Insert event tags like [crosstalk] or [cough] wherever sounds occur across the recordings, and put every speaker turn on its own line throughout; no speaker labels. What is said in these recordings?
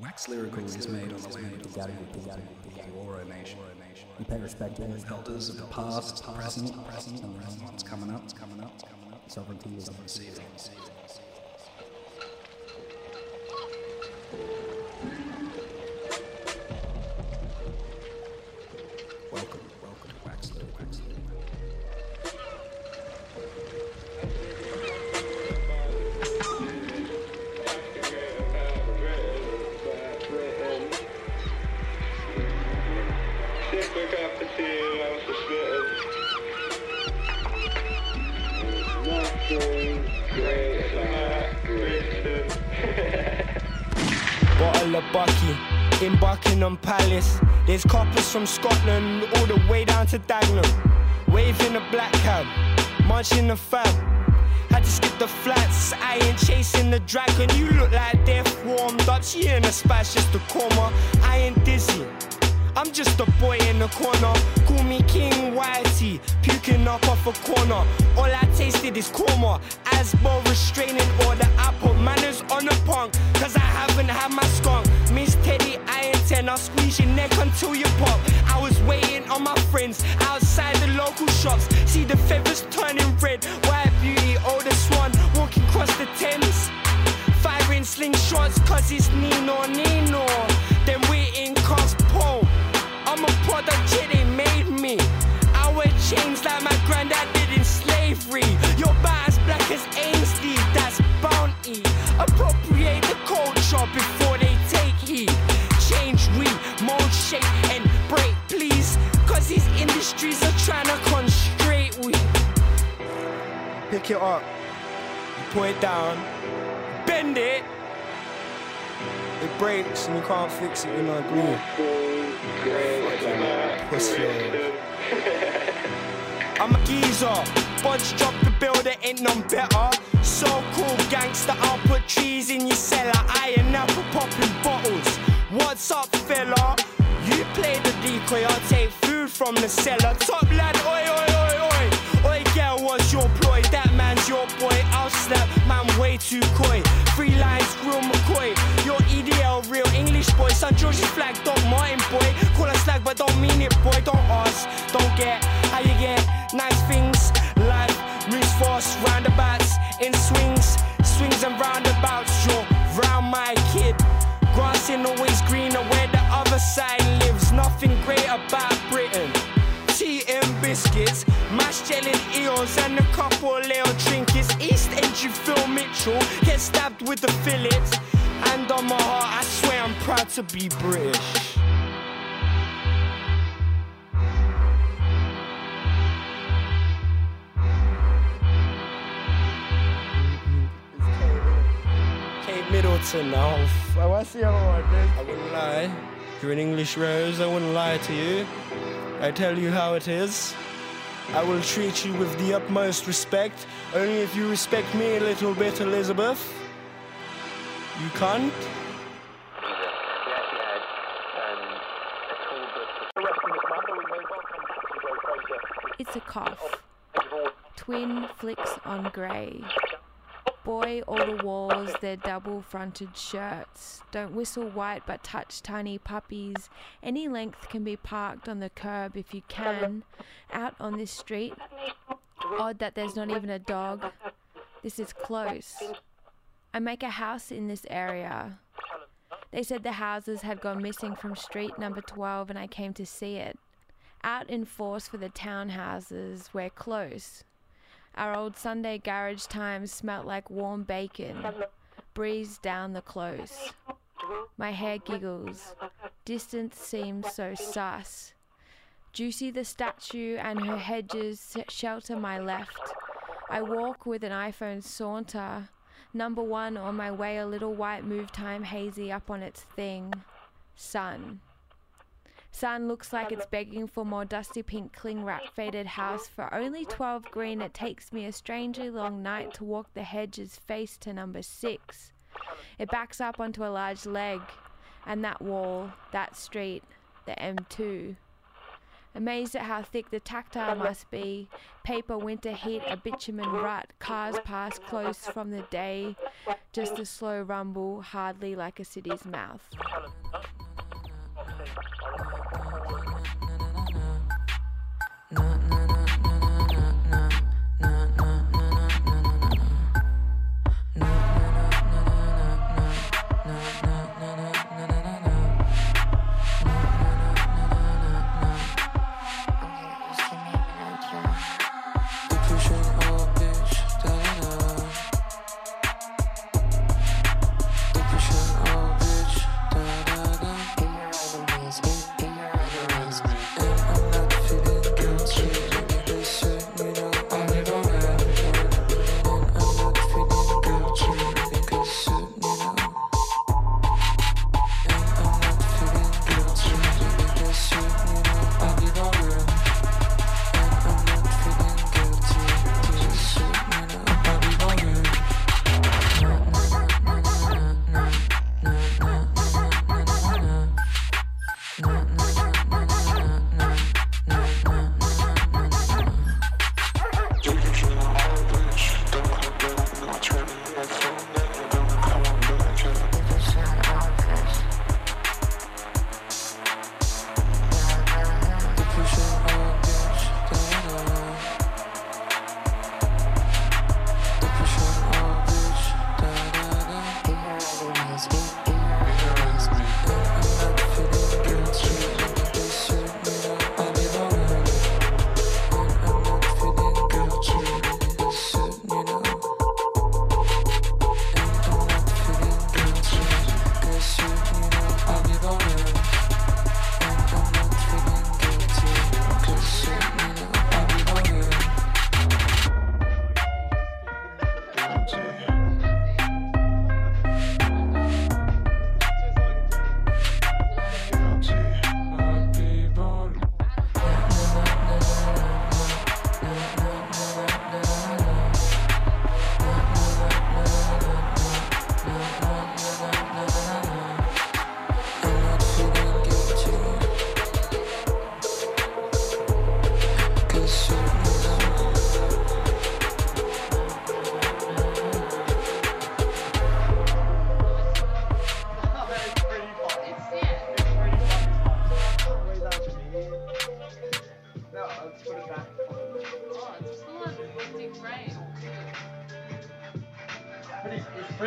Wax Lyrical is made on the land of the Eora Nation. We pay respect to the elders of the past, present, present, and the ones coming up, coming up. Sovereignty is unsealed.
From Scotland all the way down to Dagenham. Waving a black cab, munching the fab. Had to skip the flats, I ain't chasing the dragon. You look like death warmed up. She in a splash just to coma. I ain't dizzy. I'm just a boy in the corner. Call me King Whitey, puking up off a corner. All I tasted is korma. Asbo restraining order. I put manners on the punk, cause I haven't had my skunk. Squeeze your neck until you pop. I was waiting on my friends outside the local shops. See the feathers Pick it up, you put it down, bend it. It breaks and you can't fix it, you know, agree. Pussy. [laughs] I'm a geezer. Bunch drop the there ain't none better. So cool, gangster. I'll put trees in your cellar. I and apple popping bottles. What's up, fella? You play the decoy, I'll take food from the cellar. Top lad, oi, oi, oi, oi. Oi, girl, what's your ploy? I'll man, way too coy. Three lines, real McCoy. Your EDL, real English boy. St. George's flag, Doc Martin boy. Call us slag, but don't mean it, boy. Don't ask, don't get how you get nice things. Life moves fast, roundabouts in swings, swings and roundabouts. You're round my kid. Grass ain't always greener where the other side lives. Nothing great about Britain. Tea and biscuits, mashed gelling eels and a couple with the fillets. And on my heart, I swear I'm proud to be British. Kate Middleton now. Oh, what's the other one, dude? I wouldn't lie. You're an English rose, I wouldn't lie to you. I tell you how it is. I will treat you with the utmost respect, only if you respect me a little bit, Elizabeth. You can't?
It's a cough. Twin flicks on grey. Boy, all the walls, their double fronted shirts. Don't whistle white but touch tiny puppies. Any length can be parked on the curb if you can. Out on this street. Odd that there's not even a dog. This is close. I make a house in this area. They said the houses had gone missing from street number 12 and I came to see it. Out in force for the townhouses, we're close. Our old Sunday garage times smelt like warm bacon. Breeze down the close. My hair giggles. Distance seems so sus. Juicy the statue and her hedges shelter my left. I walk with an iPhone saunter. Number one on my way, a little white move time hazy up on its thing. Sun. Sun looks like it's begging for more dusty pink cling wrap faded house. For only 12 green, it takes me a strangely long night to walk the hedges face to number six. It backs up onto a large leg, and that wall, that street, the M2.
Amazed at how thick the tactile must be. Paper, winter heat, a bitumen rut. Cars pass close from the day. Just a slow rumble, hardly like a city's mouth.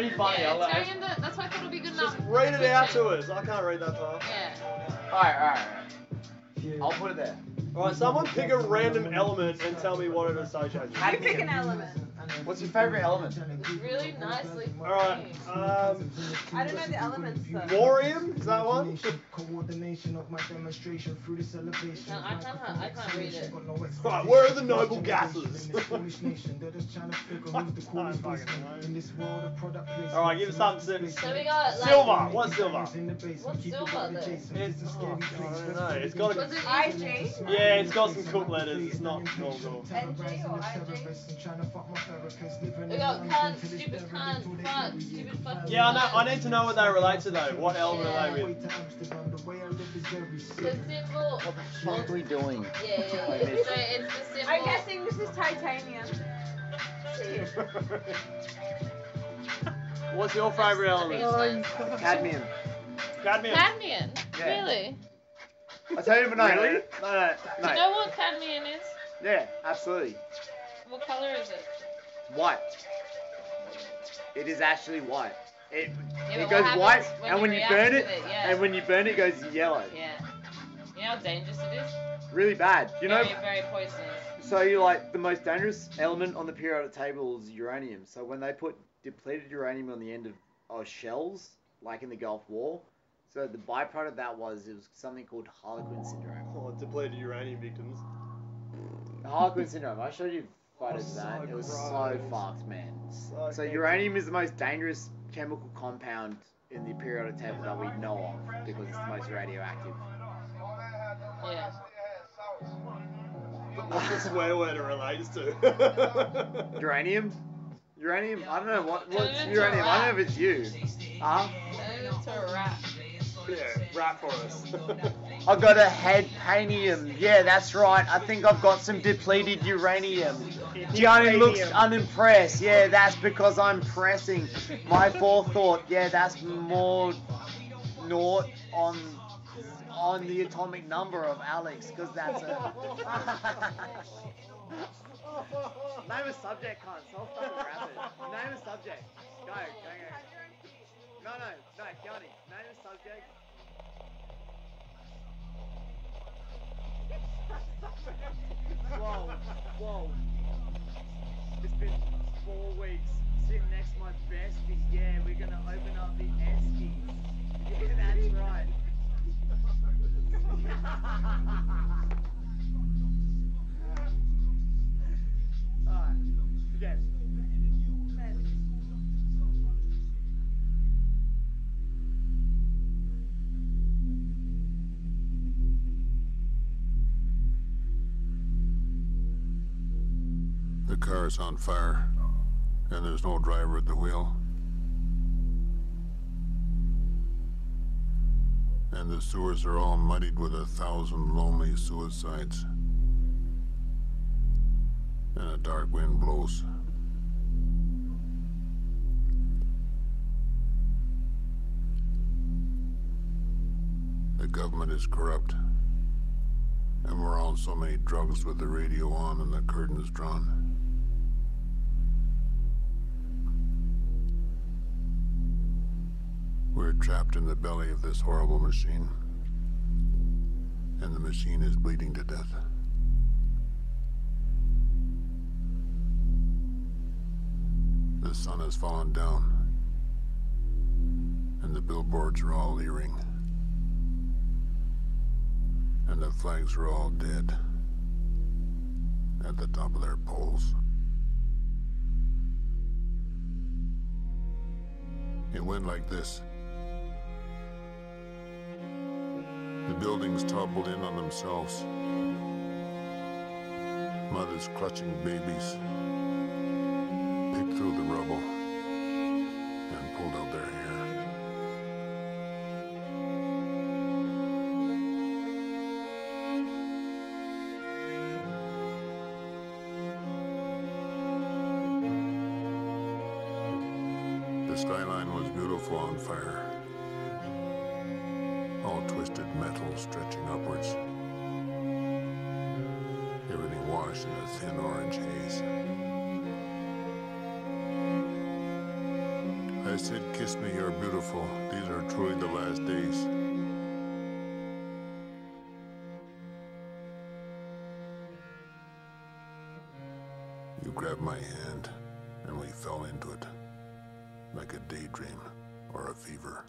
Pretty, funny.
Yeah,
I'll,
it's in the, that's why I thought it'd be good enough.
Just read it out to us. I can't read that fast.
Yeah.
alright, alright, alright. I'll put it there.
Alright, someone pick a random element and tell me what it associates with.
You pick an element.
What's your favourite element?
Really nicely
Alright, um,
I don't know the elements though.
Morium, is that one?
Coordination of my demonstration through this elevation.
No, I can't- I can't read it.
Right, where are the noble gases?
In this foolish nation, they're just trying to figure who's the [laughs] coolest
fucking
policeman
know.
in this world of product placement.
Alright, give us something.
So we got like.
Silver, what's silver?
What's silver then?
It's, oh, I don't know, it's got
Was
a,
it
IG?
yeah, it's got some cool letters, it's not normal.
NG or IG?
We got cunt, stupid cunt, fuck, stupid fuck.
Yeah, I know, I need to know what they relate to though. What element are they with?
The symbol.
What the fuck are we doing?
Yeah, yeah, yeah. So it's the symbol.
I'm guessing this is titanium. [laughs]
What's your favourite element?
Cadmium.
Cadmium.
Cadmium.
Yeah.
Really?
I tell you, no, no,
Really?
no, no,
Do you know what cadmium is?
Yeah, absolutely.
What color is it?
White. It is actually white. It,
Yeah,
it goes white,
when
and when you burn it,
it, yeah.
and when you burn it, it goes yellow.
Yeah. You know how dangerous it is?
Really bad. You know,
very, very poisonous.
so you like the most dangerous element on the periodic table is uranium. So when they put depleted uranium on the end of, of shells, like in the Gulf War, so the byproduct of that was it was something called Harlequin syndrome.
Oh, depleted uranium victims.
Harlequin syndrome. I showed you photos of
Oh,
that.
so
It was
gross.
so fucked, man.
So,
So uranium is the most dangerous chemical compound in the periodic table that we know of because it's the most radioactive.
Yeah.
What's the swear word it relates to? [laughs]
Uranium? Uranium? I don't know what what's
Turn it into
uranium. I don't know if it's you. Huh?
Turn a rat.
Yeah, rap for us. [laughs]
I got a head painium. Yeah, that's right. I think I've got some depleted uranium. Gianni looks unimpressed. Yeah, that's because I'm pressing. My forethought. Yeah, that's more naught on on the atomic number of Alex, because that's a. [laughs] Name a subject, cunt. So fucking rapid. Name a subject. Go, go, go. No, no, no, Gianni. Name a subject.
Car is on fire, and there's no driver at the wheel. And the sewers are all muddied with a thousand lonely suicides. And a dark wind blows. The government is corrupt. And we're on so many drugs with the radio on and the curtains drawn. Trapped in the belly of this horrible machine. And the machine is bleeding to death. The sun has fallen down. And the billboards are all leering. And the flags are all dead. At the top of their poles. It went like this. The buildings toppled in on themselves. Mothers clutching babies picked through the rubble and pulled out their hair. The skyline was beautiful on fire. Thin orange haze. I said, Kiss me, you're beautiful. These are truly the last days. You grabbed my hand, and we fell into it like a daydream or a fever.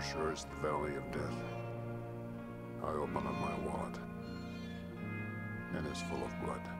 For sure it's the valley of death. I open up my wallet, and it's full of blood.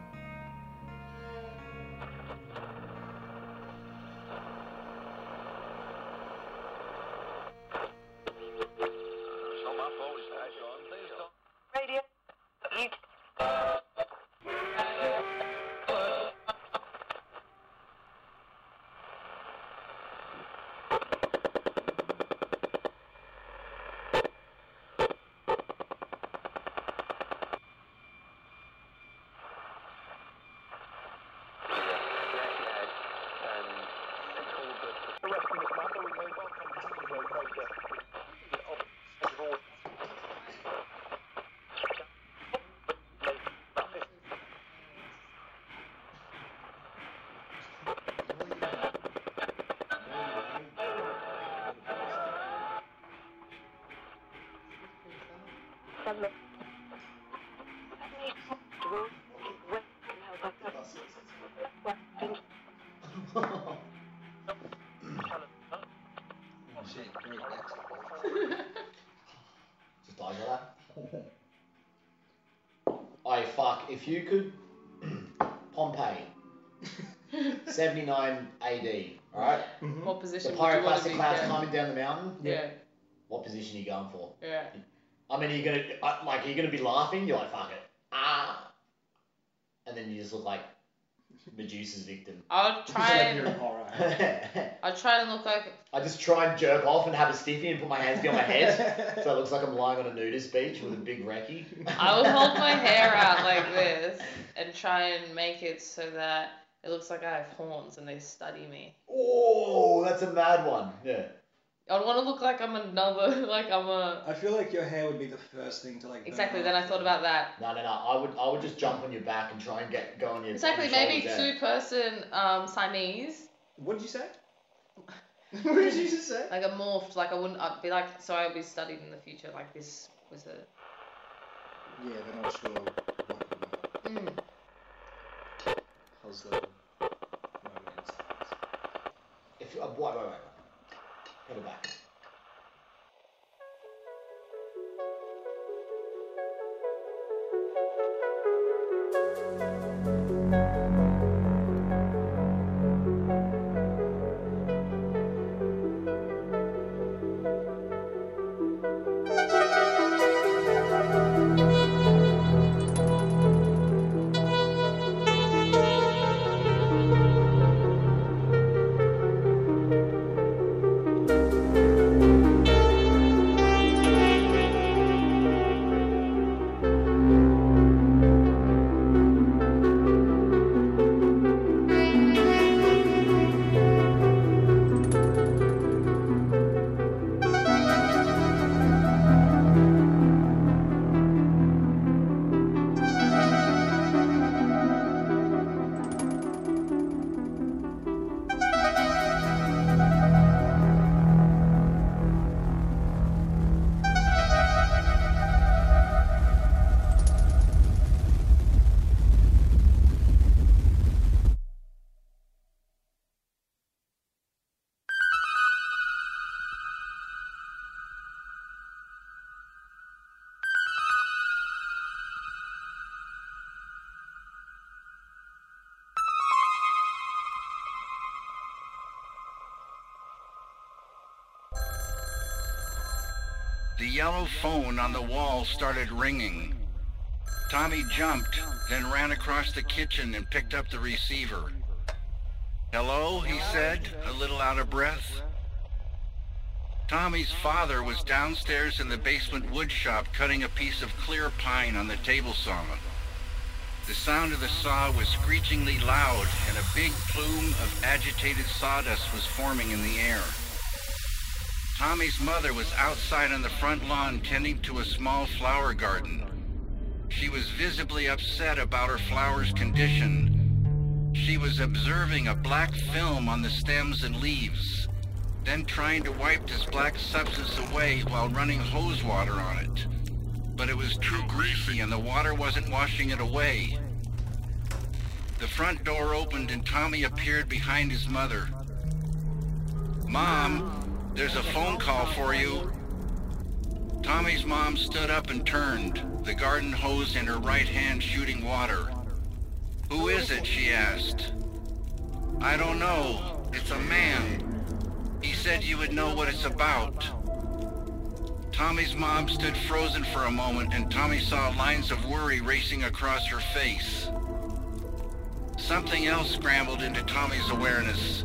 Just like that. [laughs] Oh fuck! If you could, [clears throat] Pompeii, [laughs] seventy nine AD. All right.
What position
The
would you want to
pyroclastic clouds
Yeah.
coming down the mountain.
Yeah.
What position are you going for?
Yeah.
I mean, are you gonna uh, like? Are you gonna be laughing? You're like, fuck it, ah, and then you just look like Medusa's victim.
I'll try and
I [laughs]
I'll try and look like I
just try and jerk off and have a stiffy and put my hands behind my head, so it looks like I'm lying on a nudist beach with a big recce.
I will hold my hair out like this and try and make it so that it looks like I have horns and they study me.
Oh, that's a mad one. Yeah.
I'd want to look like I'm another, [laughs] like I'm a.
I feel like your hair would be the first thing to like. burn
Exactly.
off.
Then I thought about that.
No, no, no. I would, I would just jump on your back and try and get go on your.
Exactly.
on your
Maybe
shoulders, yeah.
two person um Siamese.
What did you say? [laughs] what did you just say?
Like a morphed. Like I wouldn't. I'd be like. So I'll be studied in the future. Like this was a.
Yeah, they're not sure what
Mm.
how's the romance.
If uh, wait, wait, wait. Go
The yellow phone on the wall started ringing. Tommy jumped, then ran across the kitchen and picked up the receiver. Hello, he said, a little out of breath. Tommy's father was downstairs in the basement wood shop cutting a piece of clear pine on the table saw. The sound of the saw was screechingly loud, and a big plume of agitated sawdust was forming in the air. Tommy's mother was outside on the front lawn tending to a small flower garden. She was visibly upset about her flower's condition. She was observing a black film on the stems and leaves, then trying to wipe this black substance away while running hose water on it. But it was too greasy and the water wasn't washing it away. The front door opened and Tommy appeared behind his mother.
Mom, there's a phone call for you. Tommy's mom stood up and turned, the garden hose in her right hand shooting water. Who is it? she asked. I don't know. It's a man. He said you would know what it's about. Tommy's mom stood frozen for a moment and Tommy saw lines of worry racing across her face. Something else scrambled into Tommy's awareness.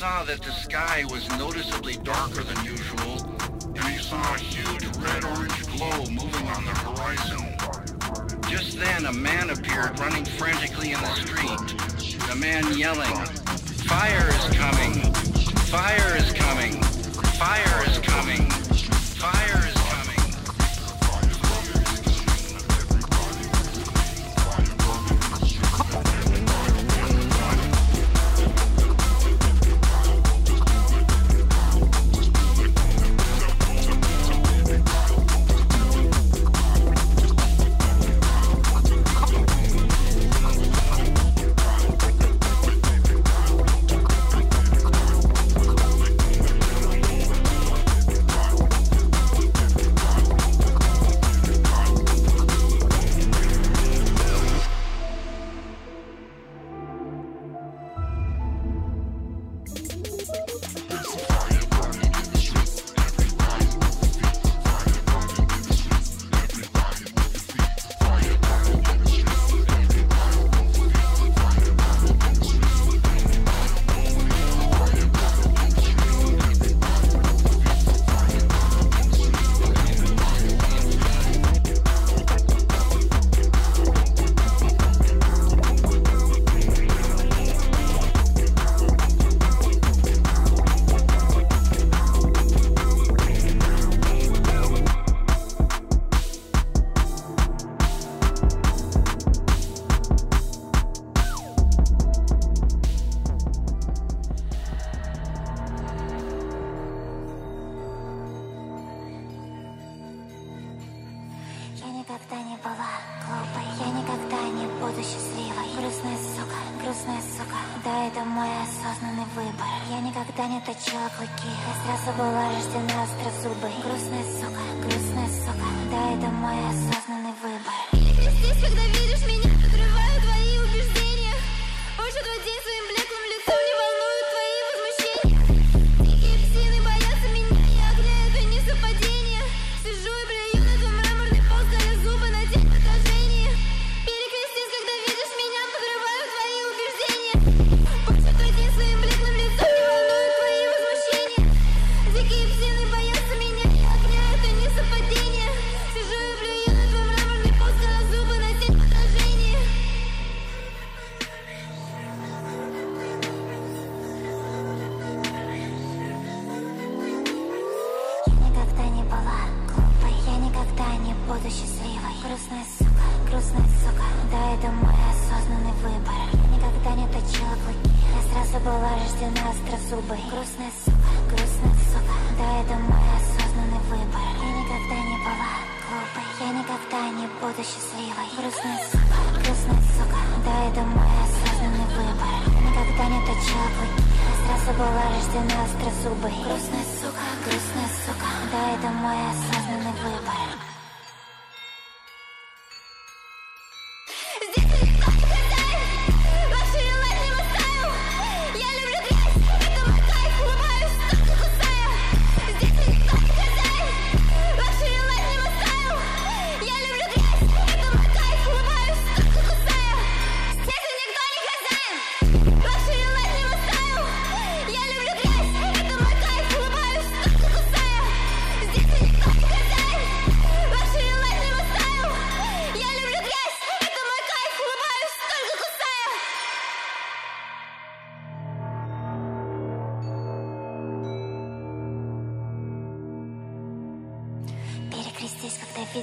Saw that the sky was noticeably darker than usual, and he saw a huge red-orange glow moving on the horizon. Just then, a man appeared running frantically in the street. The man yelling, Fire is coming! Fire is coming! Fire is coming! Fire is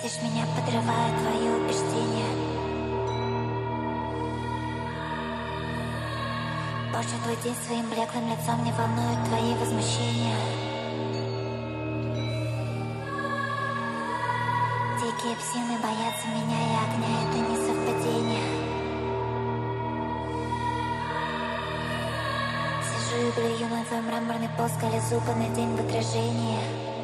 видишь меня, подрываю твои убеждения. Больше твой день своим блеклым лицом не волнуют твои возмущения. Дикие псины боятся меня и огня, это не совпадение. Сижу и плюю на твой мраморный пол, скали на день в отражении.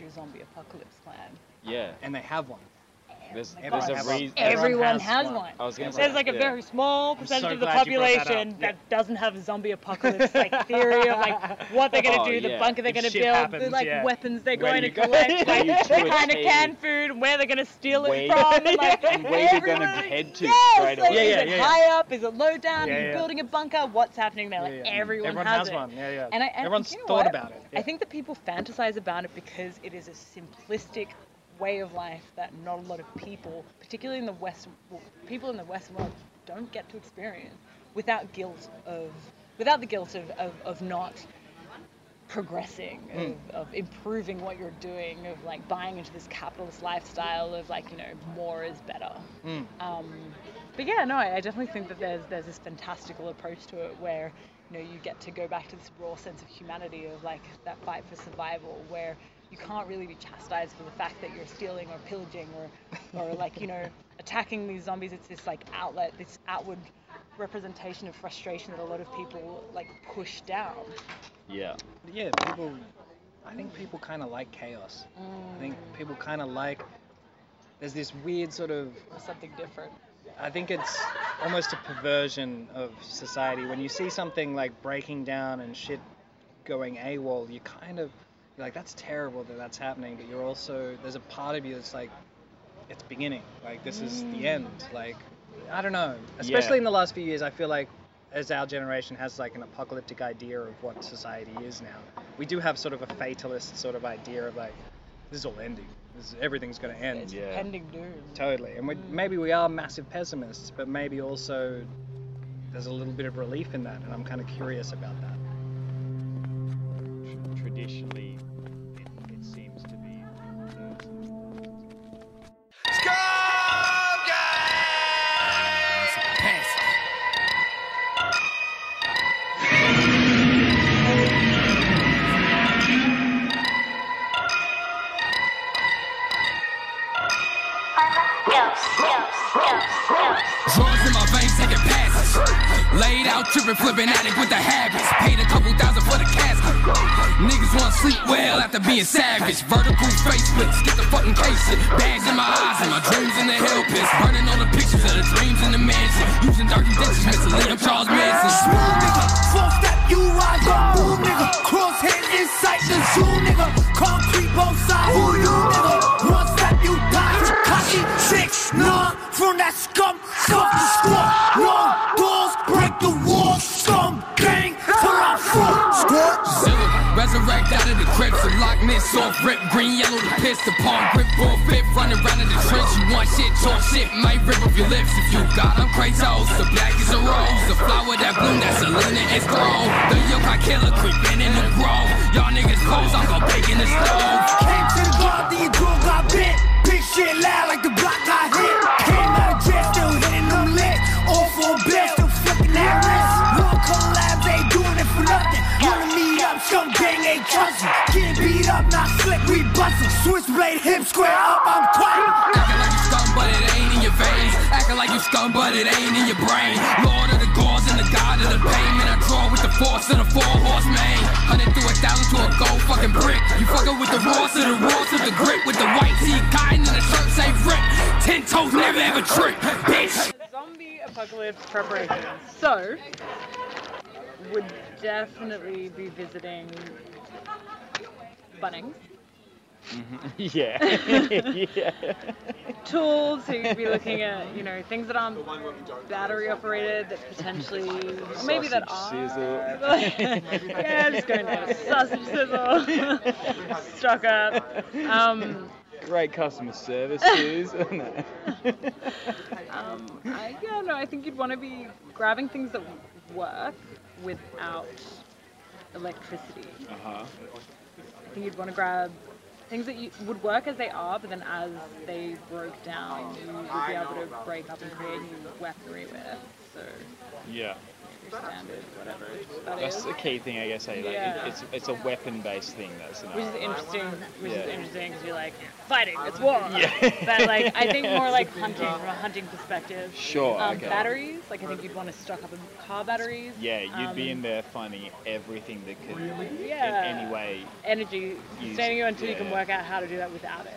You know, what's your zombie apocalypse plan?
Yeah.
And they have one.
Oh there's,
God,
there's a reason.
Everyone has one.
I was gonna
There's
say,
like a
yeah.
very small percentage
so
of the
glad you brought that
population that,
Yeah.
doesn't have a zombie apocalypse like theory of like what they're gonna
Oh,
do, the
yeah.
bunker they're
If
gonna
shit
build, the like
yeah.
weapons they're
Where
going to
go-
collect,
where
like the kind of canned food and where they're gonna steal
Where-
it from, [laughs] and like
and where you're gonna head to
yes,
straight
like,
away.
Yeah,
is
yeah,
it
yeah, yeah.
high up? Is it low down? Are you building a bunker? What's happening there? Like
Yeah, yeah.
everyone,
Everyone
has,
has
it.
one, yeah, yeah.
And
Everyone's thought about it,
I think that people fantasize about it because it is a simplistic way of life that not a lot of people, particularly in the Western, well, people in the Western world, don't get to experience without guilt of, without the guilt of, of, of not progressing,
Mm.
of, of improving what you're doing, of like buying into this capitalist lifestyle of like you know more is better.
Mm.
Um, but yeah, no, I, I definitely think that there's there's this fantastical approach to it where you know you get to go back to this raw sense of humanity of like that fight for survival where you can't really be chastised for the fact that you're stealing or pillaging or or like you know [laughs] attacking these zombies. It's this like outlet, this outward representation of frustration that a lot of people like push down.
Yeah.
Yeah, people. I think people kind of like chaos. I think mm. people kind of like. There's this weird sort of.
Something different.
I think it's almost a perversion of society. When you see something like breaking down and shit going AWOL, you kind of. You're like, that's terrible that that's happening, but you're also. There's a part of you that's like, it's beginning. Like, this is the mm. end. Like, I don't know. Especially
Yeah.
in the last few years, I feel like as our generation has like an apocalyptic idea of what society is now, we do have sort of a fatalist sort of idea of like, this is all ending. This, everything's going to end.
It's impending doom.
Totally. And we, mm. maybe we are massive pessimists, but maybe also there's a little bit of relief in that, and I'm kind of curious about that.
Traditionally, it, it seems to be.
Drugs in my veins taking. Laid out tripping, flipping addict with the habits. After being savage. Vertical face splits, get the fucking shit. Bags in my eyes and my dreams in the hell pits. Burning all the pictures of the dreams in the mansion. Using dirty ditches, missing Liam Charles Manson.
Smooth nigga, four step you rise up, boom nigga. Crosshair inside the zoo nigga. Concrete both sides, who you nigga?
Resurrect out of the crypts and Loch Ness off rip, green, yellow, the piss, the palm grip, full fit, running around in the trench. You want shit, talk shit, might rip off your lips if you got them Kratos. The black is a rose, the flower that bloom, that's a Selena is grown. The yokai killer creeping in the grove. Y'all niggas close, I'm gon' bake in the stove.
Came to the bar, the girl got bit. Big shit loud like the block got Switchblade, hip square up, I'm quiet.
Acting like you scum, but it ain't in your veins. Acting like you scum, but it ain't in your brain. Lord of the gods and the god of the pain. Man, I draw with the force of the four horsemen. Hunted through a thousand to a gold fucking brick. You fucking with the raws of the raws of the grip. With the white tee guiding and the shirt say rip. Ten toes never ever trip, bitch.
Zombie apocalypse preparations. So, would definitely be visiting Bunnings. [laughs]
yeah. yeah. [laughs]
Tools, so you'd be looking at, you know, things that aren't battery operated that potentially, [laughs] or maybe that
Sausage
are. yeah, just going to sausage sizzle, stock up. Um,
Great customer service, Suze. No.
um, I, yeah, no, I think you'd want to be grabbing things that work without electricity.
Uh-huh.
I think you'd want to grab things that you would work as they are, but then as they broke down, you would be able to break up and create new weaponry with. So
Yeah.
Standard, whatever that
That's
is.
the key thing, I guess. eh, Like,
Yeah.
it, it's it's a weapon-based thing. That's
Which is interesting. Which is interesting because you're like fighting, it's war. [laughs]
Yeah.
But like I think more like hunting from a hunting perspective.
Sure,
Um,
okay.
Batteries, like I think you'd want to stock up on car batteries.
Yeah, you'd be
Um,
in there finding everything that could,
Yeah.
in any way,
energy
Use-
sustaining you until you can work out how to do that without it.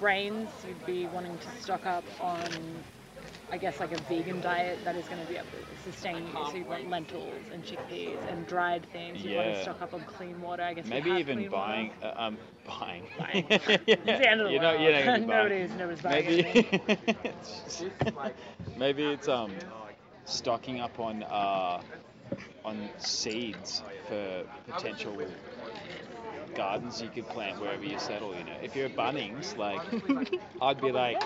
Brains, you'd be wanting to stock up on, I guess, like a vegan diet that is going to be able to sustain you. So you'd want lentils and chickpeas and dried things. You'd want
Yeah.
to stock up on clean water. I guess you
maybe
have
even buying, uh, um, buying.
Buying. [laughs] It's the end of the
you know, you're not gonna [laughs] be buying.
Nobody's- nobody's buying
maybe, it's [laughs] maybe it's um, stocking up on uh, on seeds for potential gardens you could plant wherever you settle. You know, if you're at Bunnings, like [laughs] I'd be like,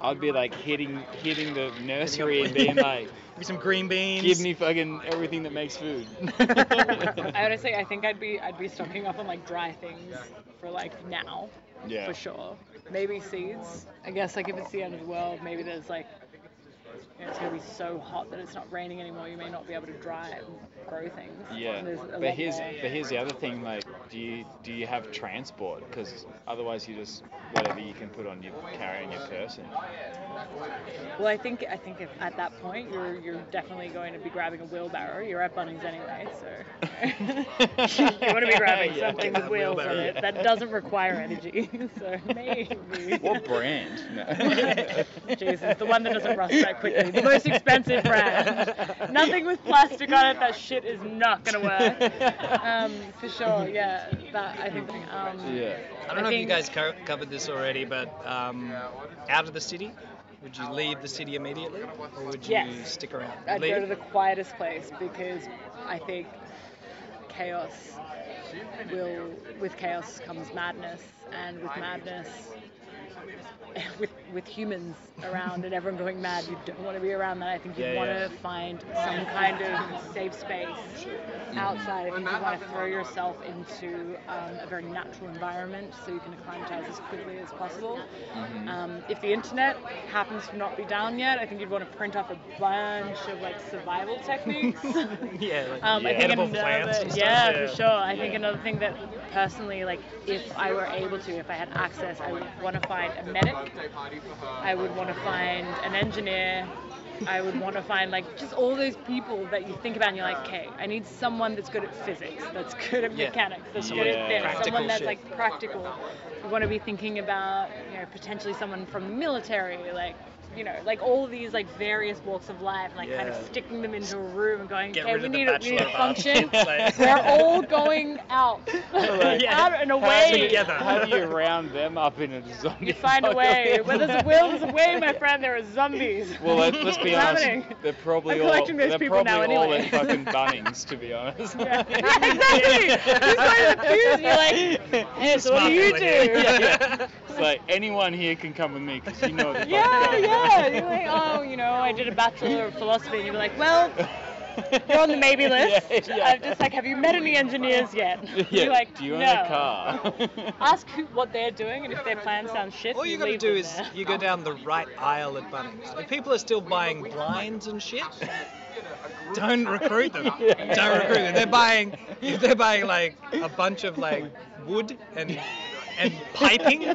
I'd be like hitting hitting the nursery and being like, [laughs]
Maybe some green beans.
give me fucking everything that makes food.
I [laughs] honestly, I think I'd be, I'd be stocking up on like dry things for like now.
Yeah.
For sure. Maybe seeds. I guess like if it's the end of the world, maybe there's like, you know, it's gonna be so hot that it's not raining anymore. You may not be able to dry it and grow things.
Yeah,
And there's a
but here's but here's the other thing. Like, do you do you have transport? Because otherwise, you just whatever you can put on your carry on your person.
Well, I think I think if at that point you're you're definitely going to be grabbing a wheelbarrow. You're at Bunnings anyway, so [laughs] you want to be grabbing [laughs]
Yeah.
something with wheels on it that doesn't require energy. [laughs] so maybe.
What brand? No.
Jesus, the one that doesn't rust that quickly. The most expensive brand. Nothing with plastic on it. That shit is not gonna work. Um, for sure. Yeah. That I think. Um,
yeah.
I don't know if you guys co- covered this already, but um, out of the city, would you leave the city immediately, or would you
Yes.
stick around?
I'd
leave?
go to the quietest place because I think chaos will, with chaos comes madness, and with madness, [laughs] with with humans around and everyone going mad, you don't want to be around that. I think you
Yeah,
want
yeah.
to find some kind of safe space outside. I think you want to throw yourself into um, a very natural environment so you can acclimatize as quickly as possible.
Mhm.
Um, if the internet happens to not be down yet, I think you'd want to print off a bunch of like survival techniques. [laughs]
yeah, like [laughs]
Um, I think another,
plants and stuff.
yeah, for sure. I think another thing that personally, like, if I were able to, if I had access, I would want to find a medic. I would want to find an engineer. I would want to find like just all those people that you think about and you're like, okay, I need someone that's good at physics, that's good at
Yeah.
mechanics, that's
Someone
good at this,
practical
someone that's
shit.
like practical. You want to be thinking about, you know, potentially someone from the military, like, you know, like all these like various walks of life, like kind of sticking them into a room and going,
Get
okay, we need, a, we need a function. [laughs]
Like- [laughs]
We're all [laughs] going out, out and away.
How do you round them up in a zombie?
You find a way. Where there's a will, there's a way, my friend. There are zombies.
Well, let, let's be honest.
happening?
They're probably
I'm
all
collecting those
they're
people now
probably all
anyway.
at fucking Bunnings, to be honest.
Yeah, exactly. Just going to the queues and you're like, hey, so what do you do?
yeah, yeah. It's like anyone here can come with me because you know the fuck
Yeah,
going.
Yeah. [laughs] You're like, oh, you know, I did a bachelor of philosophy, and you're like, well, [laughs] you're on the maybe list.
Yeah, yeah.
I'm just like, have you met any engineers yet? [laughs]
Yeah,
You're like,
do you own
no.
a car?
Ask who, what they're doing, and if their plan sounds shit,
All you gotta do is
there.
you go down the right aisle at Bunnings. If people are still buying blinds and shit, don't recruit them. Don't recruit them. They're buying if they're buying like a bunch of like wood and and piping.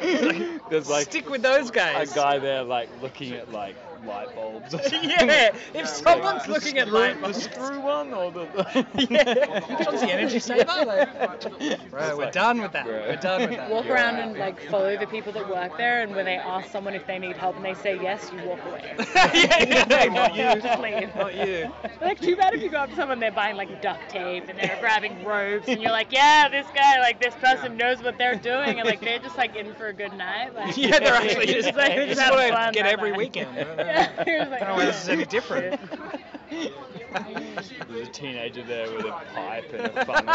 There's like
stick with those guys.
a guy there like looking at like light bulbs. or [laughs] something. [laughs]
Yeah, if
Like,
someone's
the
looking at
screw-
light
the
bulbs.
screw one or the
Which [laughs] one's the energy saver? Like, right, we're done with that. We're done with that.
Walk around and like follow the people that work there, and when they ask someone if they need help and they say yes, you walk away.
yeah, yeah, not you.
Just leave.
Not you.
Like too bad if you go up to someone, they're buying like duct tape and they're grabbing ropes, and you're like, yeah, this guy, like this person knows what they're doing, and like they're just like in for a good night. Like,
Yeah, they're actually just,
like, they're just
is what
having
I get every
night.
weekend.
Yeah, [laughs] you're just like,
I don't know why this is any different. [laughs]
There's a teenager there with a pipe and a [laughs] funnel.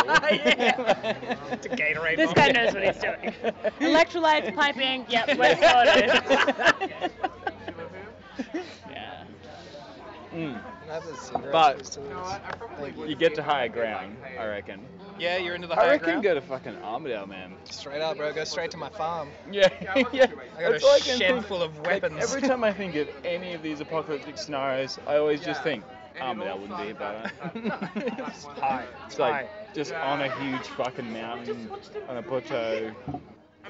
It's a Gatorade.
This guy knows what he's doing. Electrolytes, piping, yep, we're sorted. yeah.
Mm. But
next to this.
you get to higher ground, I reckon.
Yeah, you're into the higher ground.
I
higher
reckon
ground.
go to fucking Armadale, man.
Straight up, bro. Go straight to my farm. [laughs]
Yeah, yeah.
I got
That's
a
all I can
shed
think.
full of
Like,
weapons.
every time I think of any of these apocalyptic scenarios, I always just think Armadale wouldn't be about it. [laughs] [laughs]
It's high.
It's like just on a huge fucking mountain on a plateau.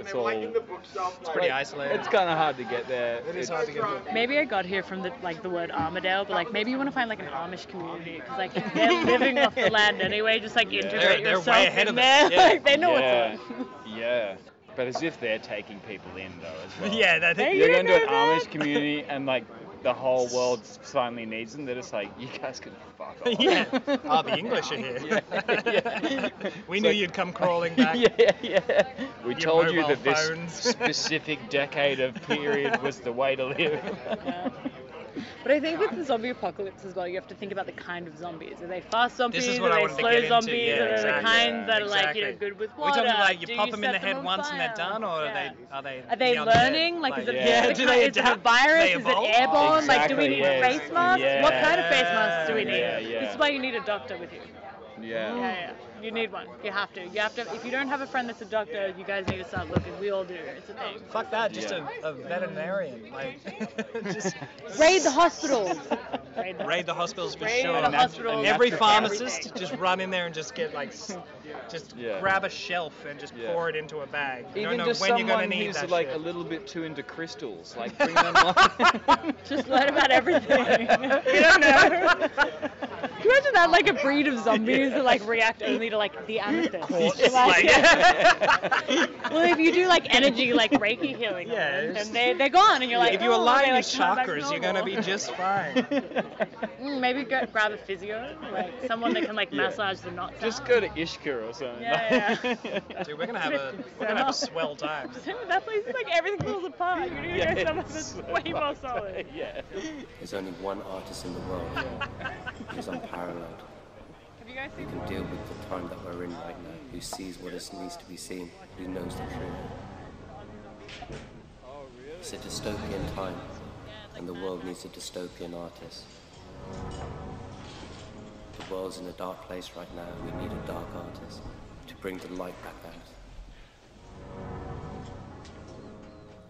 It's all.
It's pretty isolated.
It's kind of hard to get there.
It is hard to get there.
Maybe I got here from the like the word Armadale, but like maybe you want to find like an Amish community because like [laughs] they're living off the land anyway. Just like integrate
They're- they're
yourself
way ahead
in
of us,
there.
yeah. [laughs]
like they know
yeah.
what's up. [laughs]
Yeah. But as if they're taking people in though as well.
Yeah, that- Hey,
You're going to an. Amish community and like the whole world finally needs them. They're just like, you guys can fuck off. [laughs]
yeah. Oh, [laughs] the English are here. [laughs] we knew you'd come crawling back.
Yeah, yeah. We
Your
told you
mobile
that this specific decade of period was the way to live.
But I think with the zombie apocalypse as well, you have to think about the kind of zombies. Are they fast zombies?
This is what
are
I
they
wanted to
slow
get into,
zombies?
yeah,
are they
exactly.
the kinds that are like you know
Exactly.
good with
We're
water?
talking like you
Do
pop them in the head
on
once and they're
fire?
done, or
Yeah.
are they are they
Are they
beyond
learning? Like, is it
yeah.
the
do they
is it a
adapt?
virus?
They
Is it
evolve?
airborne? Like, do we need
Exactly, yes.
face masks? What kind of face masks do we need?
Yeah, yeah.
This is why you need a doctor with you.
Yeah.
Yeah, yeah. You need one. You have to. You have to. If you don't have a friend that's a doctor, you guys need to start looking. We all do. It's a thing.
Fuck that, just a, a veterinarian. Like, [laughs] just
Raid the hospitals. Raid the,
raid the hospitals for
Raid
sure.
the hospitals.
Every pharmacist just run in there and just get like, just
Yeah.
grab a shelf and just
Yeah.
pour it into a bag. You
Even
don't know
just
when
someone
you're gonna need
who's
that
like
shit.
a little bit too into crystals, like [laughs] bring them on.
Just learn about everything. [laughs] you don't know. Can you imagine that, like a breed of [laughs] zombies that like react only to like the amethyst?
Quartz,
Like-
like- [laughs]
well, if you do like energy, like Reiki healing,
Yeah,
then they they're gone, and you're like,
if you
oh,
align
they,
your
like,
chakras, you're gonna be just fine. [laughs]
Mm, maybe go, grab a physio, like someone that can like
Yeah.
massage the knots.
Just
out.
go to Ishka or something.
Yeah,
Dude, we're gonna have a we're gonna have a swell time.
that place is like everything falls apart. You need to
Yeah,
go somewhere that's way more solid.
yeah.
There's only one artist in the world who's unparalleled.
Have you guys
Who can deal with the time that we're in right now, who sees what is, needs to be seen, who knows the truth. It's a dystopian time, and the world needs a dystopian artist. The world's in a dark place right now, we need a dark artist to bring the light back out.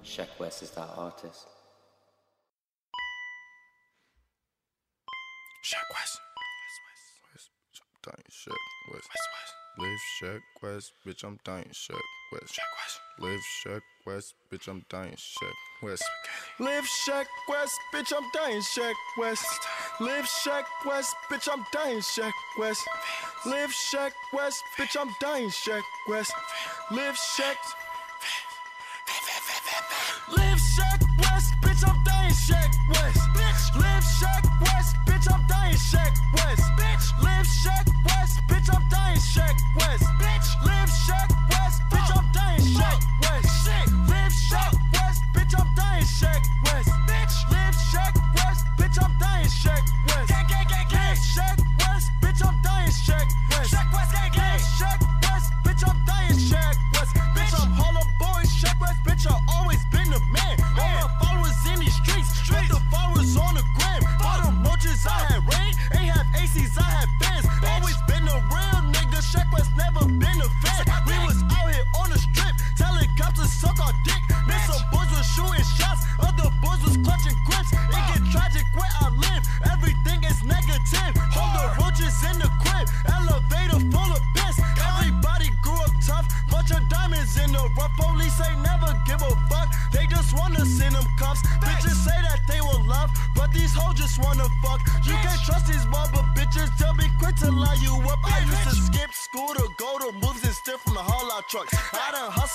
Sheck Wes is that artist.
Sheck Wes. West. West. Dying Sheck Wes. West West. Live Sheck Wes. Bitch, I'm dying Sheck Wes. Sheck Wes. Live Sheck Wes. Bitch, I'm dying Sheck Wes. Live Sheck Wes. Bitch, I'm dying Sheck Wes. Live Sheck Wes. Bitch, I'm dying Sheck Wes. Live Sheck Wes. Bitch, I'm dying Sheck Wes. Live Shaq. Live Sheck Wes, bitch, I'm dying Sheck Wes. Bitch, live Sheck Wes, bitch, I'm dying Sheck Wes. Bitch, live Shaq West.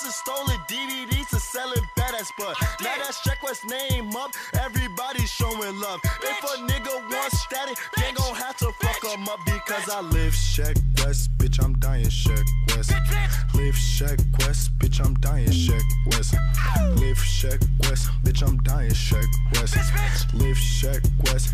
Hustled, stolen DVDs to selling badass, but now that Sheck Wes name up, everybody's showing love. If a nigga wants static, they gon' have to fuck him up because I live Sheck Wes, bitch, I'm dying Sheck Wes. Live Sheck Wes, bitch, I'm dying Sheck Wes. Live Sheck Wes, bitch, I'm dying Sheck Wes. Live
Sheck Wes.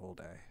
all day.